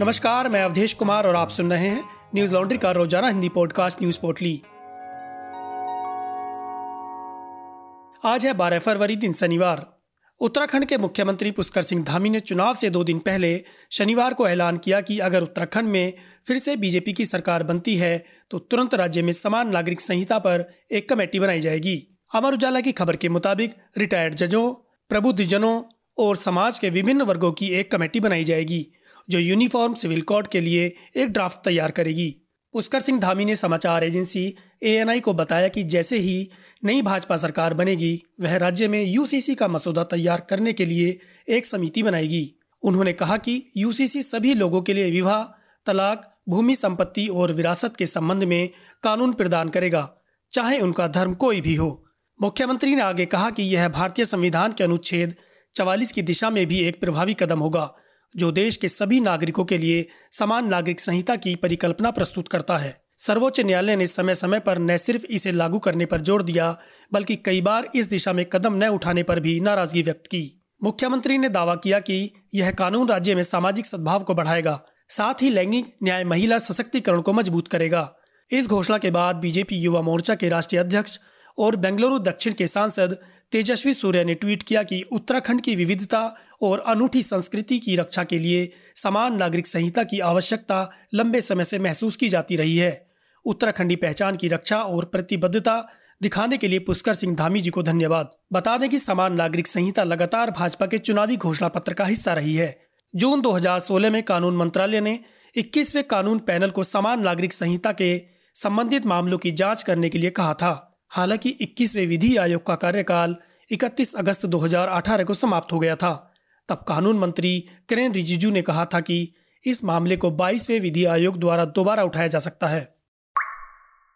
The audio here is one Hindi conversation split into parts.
नमस्कार, मैं अवधेश कुमार और आप सुन रहे हैं न्यूज़ लॉन्ड्री का रोज़ाना हिंदी पॉडकास्ट न्यूज़ पोर्टली। आज है 12 फरवरी, दिन शनिवार। उत्तराखंड के मुख्यमंत्री पुष्कर सिंह धामी ने चुनाव से दो दिन पहले शनिवार को ऐलान किया कि अगर उत्तराखंड में फिर से बीजेपी की सरकार बनती है तो तुरंत राज्य में समान नागरिक संहिता पर एक कमेटी बनाई जाएगी। अमर उजाला की खबर के मुताबिक रिटायर्ड जजों प्रबुद्धजनों और समाज के विभिन्न वर्गों की एक कमेटी बनाई जाएगी। जो यूनिफॉर्म सिविल कोड के लिए एक ड्राफ्ट तैयार करेगी। पुष्कर सिंह धामी ने समाचार एजेंसी एएनआई को बताया कि जैसे ही नई भाजपा सरकार बनेगी, वह राज्य में यूसीसी का मसौदा तैयार करने के लिए एक समिति बनाएगी। उन्होंने कहा कि यूसीसी सभी लोगों के लिए विवाह, तलाक, भूमि संपत्ति और विरासत के संबंध में कानून प्रदान करेगा, चाहे उनका धर्म कोई भी हो। मुख्यमंत्री ने आगे कहा कि यह भारतीय संविधान के अनुच्छेद चवालीस की दिशा में भी एक प्रभावी कदम होगा। जो देश के सभी नागरिकों के लिए समान नागरिक संहिता की परिकल्पना प्रस्तुत करता है। सर्वोच्च न्यायालय ने समय समय पर न सिर्फ़ इसे लागू करने पर ज़ोर दिया, बल्कि कई बार इस दिशा में कदम न उठाने पर भी नाराज़गी व्यक्त की। मुख्यमंत्री ने दावा किया कि यह कानून राज्य में सामाजिक सद्भाव को बढ़ाएगा, साथ ही लैंगिक न्याय महिला सशक्तिकरण को मज़बूत करेगा। इस घोषणा के बाद बीजेपी युवा मोर्चा के राष्ट्रीय अध्यक्ष और बेंगलुरु दक्षिण के सांसद तेजस्वी सूर्य ने ट्वीट किया कि उत्तराखंड की विविधता और अनूठी संस्कृति की रक्षा के लिए समान नागरिक संहिता की आवश्यकता लंबे समय से महसूस की जाती रही है। उत्तराखंडी पहचान की रक्षा और प्रतिबद्धता दिखाने के लिए पुष्कर सिंह धामी जी को धन्यवाद। बता दें कि समान नागरिक संहिता लगातार भाजपा के चुनावी घोषणा पत्र का हिस्सा रही है। जून 2016 में कानून मंत्रालय ने 21वें कानून पैनल को समान नागरिक संहिता के संबंधित मामलों की जाँच करने के लिए कहा था। हालाँकि 21वें विधि आयोग का कार्यकाल 31 अगस्त 2018 को समाप्त हो गया था। तब कानून मंत्री किरेन रिजिजू ने कहा था कि इस मामले को 22वें विधि आयोग द्वारा दोबारा उठाया जा सकता है।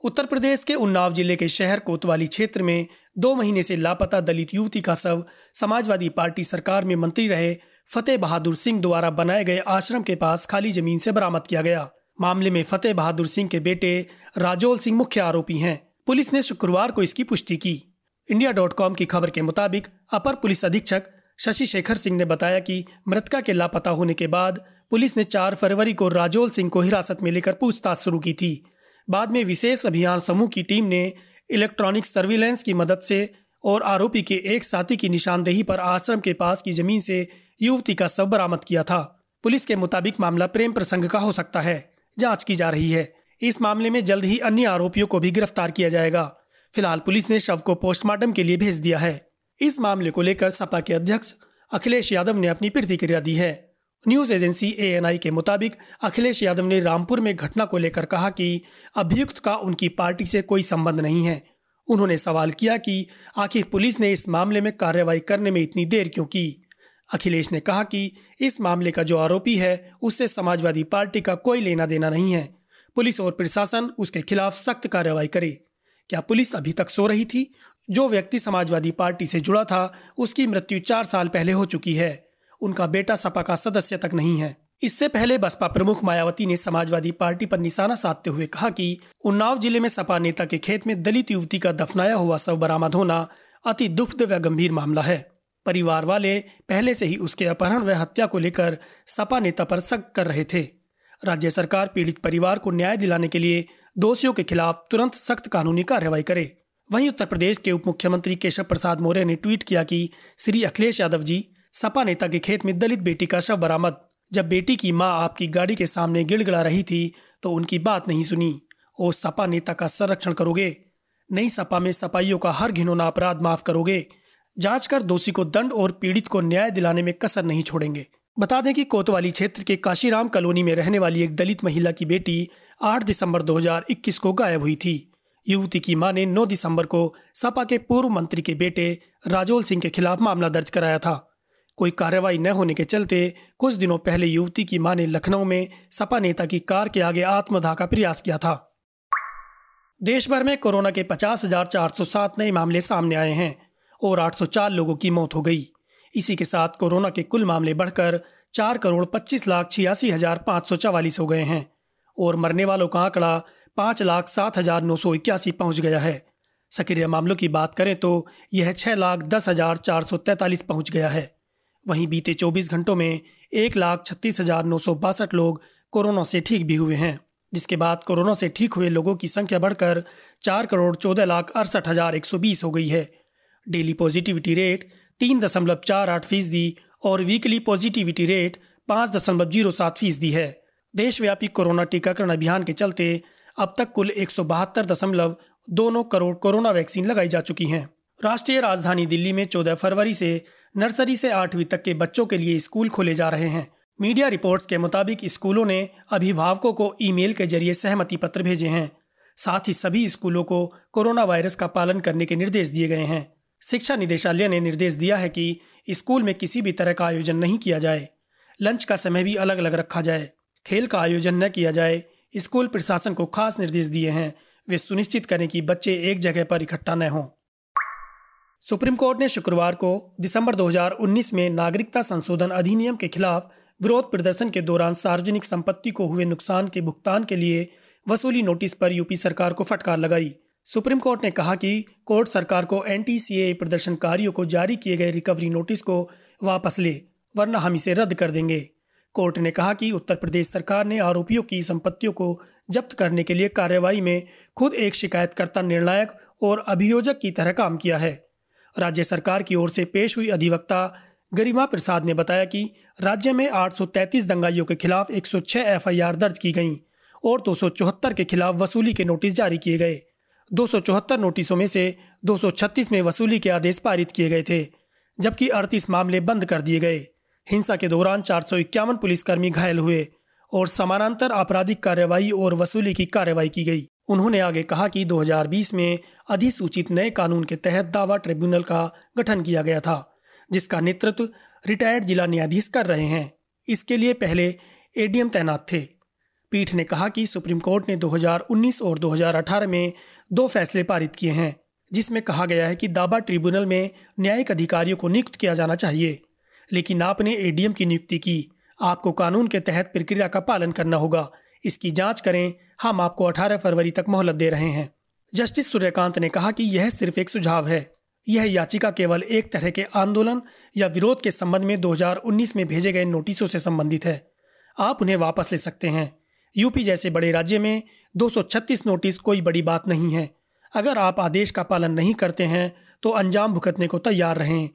उत्तर प्रदेश के उन्नाव ज़िले के शहर कोतवाली क्षेत्र में दो महीने से लापता दलित युवती का शव समाजवादी पार्टी सरकार में मंत्री रहे फतेह बहादुर सिंह द्वारा बनाए गए आश्रम के पास खाली ज़मीन से बरामद किया गया। मामले में फतेह बहादुर सिंह के बेटे राजोल सिंह मुख्य आरोपी हैं। पुलिस ने शुक्रवार को इसकी पुष्टि की। इंडिया डॉट कॉम की खबर के मुताबिक, अपर पुलिस अधीक्षक शशि शेखर सिंह ने बताया कि मृतका के लापता होने के बाद पुलिस ने 4 फरवरी को राजोल सिंह को हिरासत में लेकर पूछताछ शुरू की थी। बाद में विशेष अभियान समूह की टीम ने इलेक्ट्रॉनिक सर्विलेंस की मदद से और आरोपी के एक साथी की निशानदेही पर आश्रम के पास की ज़मीन से युवती का शव बरामद किया था। पुलिस के मुताबिक मामला प्रेम प्रसंग का हो सकता है। जाँच की जा रही है। इस मामले में जल्द ही अन्य आरोपियों को भी गिरफ़्तार किया जाएगा। फ़िलहाल पुलिस ने शव को पोस्टमार्टम के लिए भेज दिया है। इस मामले को लेकर सपा के अध्यक्ष अखिलेश यादव ने अपनी प्रतिक्रिया दी है। न्यूज़ एजेंसी एएनआई के मुताबिक अखिलेश यादव ने रामपुर में घटना को लेकर कहा कि अभियुक्त का उनकी पार्टी से कोई संबंध नहीं है। उन्होंने सवाल किया कि आखिर पुलिस ने इस मामले में कार्रवाई करने में इतनी देर क्यों की? अखिलेश ने कहा कि इस मामले का जो आरोपी है, उससे समाजवादी पार्टी का कोई लेना देना नहीं है। पुलिस और प्रशासन उसके खिलाफ सख्त कार्रवाई करे। क्या पुलिस अभी तक सो रही थी? जो व्यक्ति समाजवादी पार्टी से जुड़ा था, उसकी मृत्यु चार साल पहले हो चुकी है। उनका बेटा सपा का सदस्य तक नहीं है। इससे पहले बसपा प्रमुख मायावती ने समाजवादी पार्टी पर निशाना साधते हुए कहा कि, उन्नाव ज़िले में सपा नेता के खेत में दलित युवती का दफनाया हुआ शव बरामद होना अति दुखद व गंभीर मामला है। परिवार वाले पहले से ही उसके अपहरण व हत्या को लेकर सपा नेता पर शक कर रहे थे। राज्य सरकार पीड़ित परिवार को न्याय दिलाने के लिए दोषियों के खिलाफ तुरंत सख्त कानूनी कार्रवाई करे। वहीं उत्तर प्रदेश के उप मुख्यमंत्री केशव प्रसाद मौर्य ने ट्वीट किया कि श्री अखिलेश यादव जी, सपा नेता के खेत में दलित बेटी का शव बरामद। जब बेटी की माँ आपकी गाड़ी के सामने गिड़गिड़ा रही थी तो उनकी बात नहीं सुनी। ओ सपा नेता का संरक्षण करोगे? नई सपा में सपाइयों का हर घिनौना अपराध माफ़ करोगे? जाँच कर दोषी को दंड और पीड़ित को न्याय दिलाने में कसर नहीं छोड़ेंगे। बता दें कि कोतवाली क्षेत्र के काशीराम कॉलोनी में रहने वाली एक दलित महिला की बेटी 8 दिसंबर 2021 को गायब हुई थी। युवती की माँ ने 9 दिसंबर को सपा के पूर्व मंत्री के बेटे राजोल सिंह के खिलाफ मामला दर्ज कराया था। कोई कार्रवाई न होने के चलते कुछ दिनों पहले युवती की माँ ने लखनऊ में सपा नेता की कार के आगे आत्मदाह का प्रयास किया था। देश भर में कोरोना के पचास नए मामले सामने आए हैं और 804 लोगों की मौत हो गई। इसी के साथ कोरोना के कुल मामले बढ़कर चार करोड़ पच्चीस लाख छियासी हज़ार पाँच सौ चवालीस हो गए हैं और मरने वालों का आंकड़ा पाँच लाख सात हज़ार नौ सौ इक्यासी पहुँच गया है। सक्रिय मामलों की बात करें तो यह छः लाख दस हज़ार चार सौ तैंतालीस पहुँच गया है। वहीं बीते चौबीस घंटों में एक लाख छत्तीस हज़ार नौ सौ बासठ लोग कोरोना से ठीक भी हुए हैं, जिसके बाद कोरोना से ठीक हुए लोगों की संख्या बढ़कर चार करोड़ चौदह लाख अड़सठ हज़ार एक सौ बीस हो गई है। डेली पॉजिटिविटी रेट तीन दशमलव चार आठ फ़ीसदी और वीकली पॉजिटिविटी रेट पाँच दशमलव ज़ीरो सात फ़ीसदी है। देशव्यापी कोरोना टीकाकरण अभियान के चलते अब तक कुल एक सौ बहत्तर दशमलव दोनों करोड़ कोरोना वैक्सीन लगाई जा चुकी हैं। राष्ट्रीय राजधानी दिल्ली में 14 फरवरी से नर्सरी से आठवीं तक के बच्चों के लिए स्कूल खोले जा रहे हैं। मीडिया रिपोर्ट्स के मुताबिक स्कूलों ने अभिभावकों को ईमेल के ज़रिए सहमति पत्र भेजे हैं। साथ ही सभी स्कूलों को कोरोना वायरस का पालन करने के निर्देश दिए गए हैं। शिक्षा निदेशालय ने निर्देश दिया है कि स्कूल में किसी भी तरह का आयोजन नहीं किया जाए। लंच का समय भी अलग अलग रखा जाए। खेल का आयोजन न किया जाए, स्कूल प्रशासन को खास निर्देश दिए हैं। वे सुनिश्चित करें कि बच्चे एक जगह पर इकट्ठा न हों। सुप्रीम कोर्ट ने शुक्रवार को दिसंबर 2019 में नागरिकता संशोधन अधिनियम के खिलाफ विरोध प्रदर्शन के दौरान सार्वजनिक संपत्ति को हुए नुकसान के भुगतान के लिए वसूली नोटिस पर यूपी सरकार को फटकार लगाई। सुप्रीम कोर्ट ने कहा कि कोर्ट सरकार को एन प्रदर्शनकारियों को जारी किए गए रिकवरी नोटिस को वापस ले, वरना हम इसे रद्द कर देंगे। कोर्ट ने कहा कि उत्तर प्रदेश सरकार ने आरोपियों की संपत्तियों को जब्त करने के लिए कार्यवाही में खुद एक शिकायतकर्ता निर्णायक और अभियोजक की तरह काम किया है। राज्य सरकार की ओर से पेश हुई अधिवक्ता गरिमा प्रसाद ने बताया कि राज्य में 833 दंगाइयों के खिलाफ 106 एफआईआर दर्ज की गईं और दो सौ चौहत्तर के खिलाफ वसूली के नोटिस जारी किए गए। दो नोटिसों में से 236 में वसूली के आदेश पारित किए गए थे, जबकि 38 मामले बंद कर दिए गए। हिंसा के दौरान चार सौ इक्यावन पुलिसकर्मी घायल हुए और समानांतर आपराधिक कार्यवाही और वसूली की कार्यवाही की गई। उन्होंने आगे कहा कि 2020 में अधिसूचित नए कानून के तहत दावा ट्रिब्यूनल का गठन किया गया था, जिसका नेतृत्व रिटायर्ड जिला न्यायाधीश कर रहे हैं। इसके लिए पहले एडीएम तैनात थे। पीठ ने कहा कि सुप्रीम कोर्ट ने 2019 और 2018 में दो फैसले पारित किए हैं, जिसमें कहा गया है कि दाबा ट्रिब्यूनल में न्यायिक अधिकारियों को नियुक्त किया जाना चाहिए। लेकिन आपने एडीएम की नियुक्ति की। आपको कानून के तहत प्रक्रिया का पालन करना होगा। इसकी जाँच करें। हम आपको 18 फरवरी तक मोहलत दे रहे हैं। जस्टिस सूर्यकांत ने कहा कि यह सिर्फ़ एक सुझाव है। यह याचिका केवल एक तरह के आंदोलन या विरोध के संबंध में 2019 में भेजे गए नोटिसों से संबंधित है। आप उन्हें वापस ले सकते हैं। यूपी जैसे बड़े राज्य में 236 नोटिस कोई बड़ी बात नहीं है। अगर आप आदेश का पालन नहीं करते हैं तो अंजाम भुगतने को तैयार रहें।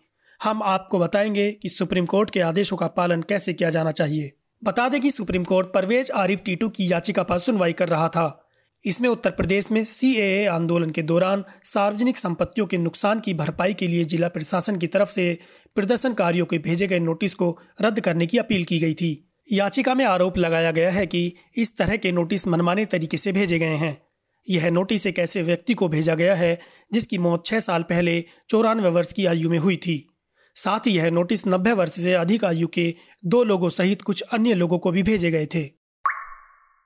हम आपको बताएँगे कि सुप्रीम कोर्ट के आदेशों का पालन कैसे किया जाना चाहिए। बता दें कि सुप्रीम कोर्ट परवेज आरिफ टीटू की याचिका पर सुनवाई कर रहा था। इसमें उत्तर प्रदेश में सीएए आंदोलन के दौरान सार्वजनिक संपत्तियों के नुकसान की भरपाई के लिए जिला प्रशासन की तरफ़ से प्रदर्शनकारियों के भेजे गए नोटिस को रद्द करने की अपील की गई थी। याचिका में आरोप लगाया गया है कि इस तरह के नोटिस मनमाने तरीके से भेजे गए हैं। यह नोटिस एक ऐसे व्यक्ति को भेजा गया है, जिसकी मौत छह साल पहले चौरानवे वर्ष की आयु में हुई थी। साथ ही यह नोटिस नब्बे वर्ष से अधिक आयु के दो लोगों सहित कुछ अन्य लोगों को भी भेजे गए थे।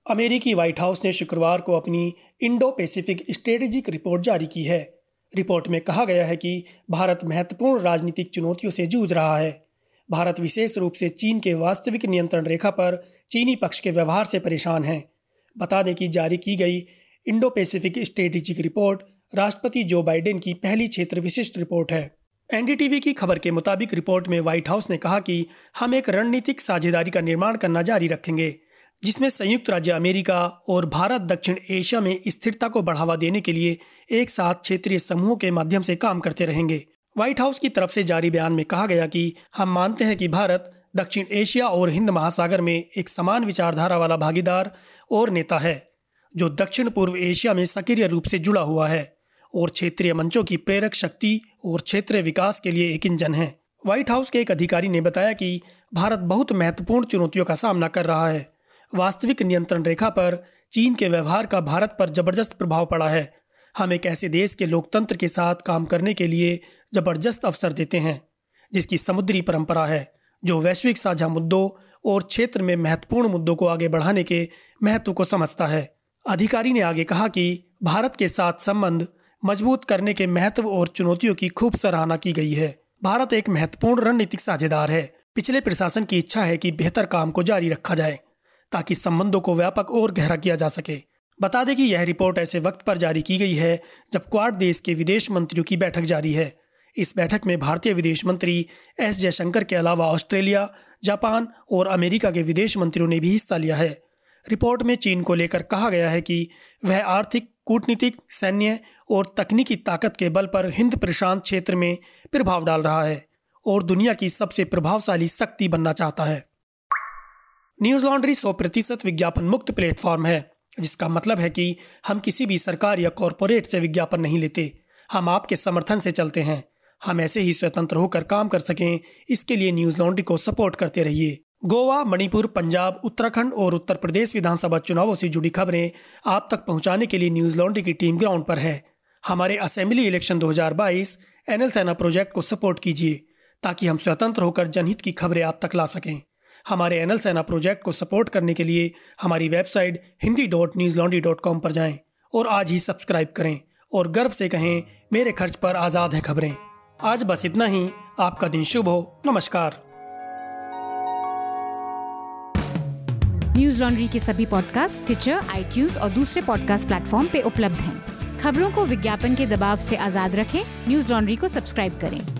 अमेरिकी व्हाइट हाउस ने शुक्रवार को अपनी इंडो पैसिफिक स्ट्रेटेजिक रिपोर्ट जारी की है। रिपोर्ट में कहा गया है कि भारत महत्वपूर्ण राजनीतिक चुनौतियों से जूझ रहा है। भारत विशेष रूप से चीन के वास्तविक नियंत्रण रेखा पर चीनी पक्ष के व्यवहार से परेशान है। बता दें कि जारी की गई इंडो पैसिफिक स्ट्रेटेजिक रिपोर्ट राष्ट्रपति जो बाइडेन की पहली क्षेत्र विशिष्ट रिपोर्ट है। एनडीटीवी की खबर के मुताबिक रिपोर्ट में व्हाइट हाउस ने कहा कि हम एक रणनीतिक साझेदारी का निर्माण करना जारी रखेंगे, जिसमें संयुक्त राज्य अमेरिका और भारत दक्षिण एशिया में स्थिरता को बढ़ावा देने के लिए एक साथ क्षेत्रीय समूहों के माध्यम से काम करते रहेंगे। व्हाइट हाउस की तरफ़ से जारी बयान में कहा गया कि हम मानते हैं कि भारत दक्षिण एशिया और हिंद महासागर में एक समान विचारधारा वाला भागीदार और नेता है, जो दक्षिण पूर्व एशिया में सक्रिय रूप से जुड़ा हुआ है और क्षेत्रीय मंचों की प्रेरक शक्ति और क्षेत्रीय विकास के लिए एक इंजन है। व्हाइट हाउस के एक अधिकारी ने बताया कि भारत बहुत महत्वपूर्ण चुनौतियों का सामना कर रहा है। वास्तविक नियंत्रण रेखा पर चीन के व्यवहार का भारत पर ज़बरदस्त प्रभाव पड़ा है हम एक ऐसे देश के लोकतंत्र के साथ काम करने के लिए ज़बरदस्त अवसर देते हैं, जिसकी समुद्री परंपरा है, जो वैश्विक साझा मुद्दों और क्षेत्र में महत्वपूर्ण मुद्दों को आगे बढ़ाने के महत्व को समझता है। अधिकारी ने आगे कहा कि भारत के साथ संबंध मज़बूत करने के महत्व और चुनौतियों की खूब सराहना की गई है। भारत एक महत्वपूर्ण रणनीतिक साझेदार है। पिछले प्रशासन की इच्छा है कि बेहतर काम को जारी रखा जाए, ताकि संबंधों को व्यापक और गहरा किया जा सके। बता दें कि यह रिपोर्ट ऐसे वक्त पर जारी की गई है जब क्वाड देश के विदेश मंत्रियों की बैठक जारी है। इस बैठक में भारतीय विदेश मंत्री एस जयशंकर के अलावा ऑस्ट्रेलिया, जापान और अमेरिका के विदेश मंत्रियों ने भी हिस्सा लिया है। रिपोर्ट में चीन को लेकर कहा गया है कि वह आर्थिक, कूटनीतिक, सैन्य और तकनीकी ताकत के बल पर हिंद प्रशांत क्षेत्र में प्रभाव डाल रहा है और दुनिया की सबसे प्रभावशाली शक्ति बनना चाहता है। न्यूज़ लॉन्ड्री सौ प्रतिशत विज्ञापन मुक्त प्लेटफॉर्म है। जिसका मतलब है कि हम किसी भी सरकार या कॉरपोरेट से विज्ञापन नहीं लेते। हम आपके समर्थन से चलते हैं। हम ऐसे ही स्वतंत्र होकर काम कर सकें। इसके लिए न्यूज़ लॉन्ड्री को सपोर्ट करते रहिए। गोवा, मणिपुर, पंजाब, उत्तराखंड और उत्तर प्रदेश विधानसभा चुनावों से जुड़ी खबरें आप तक पहुँचाने के लिए न्यूज़ लॉन्ड्री की टीम ग्राउंड पर है। हमारे assembly election 2022 NL Sena project को सपोर्ट कीजिए ताकि हम स्वतंत्र होकर जनहित की खबरें आप तक ला सकें। हमारे एनएल सेना प्रोजेक्ट को सपोर्ट करने के लिए हमारी website Hindi dot Newslaundry dot com पर जाएँ और आज ही सब्सक्राइब करें और गर्व से कहें, मेरे खर्च पर आज़ाद है खबरें। आज बस इतना ही। आपका दिन शुभ हो। नमस्कार। न्यूज़ लॉन्ड्री के सभी पॉडकास्ट ट्विटर आई और दूसरे पॉडकास्ट प्लेटफॉर्म पे उपलब्ध हैं। खबरों को विज्ञापन के दबाव से आज़ाद रखें। न्यूज़ लॉन्ड्री को सब्सक्राइब करें।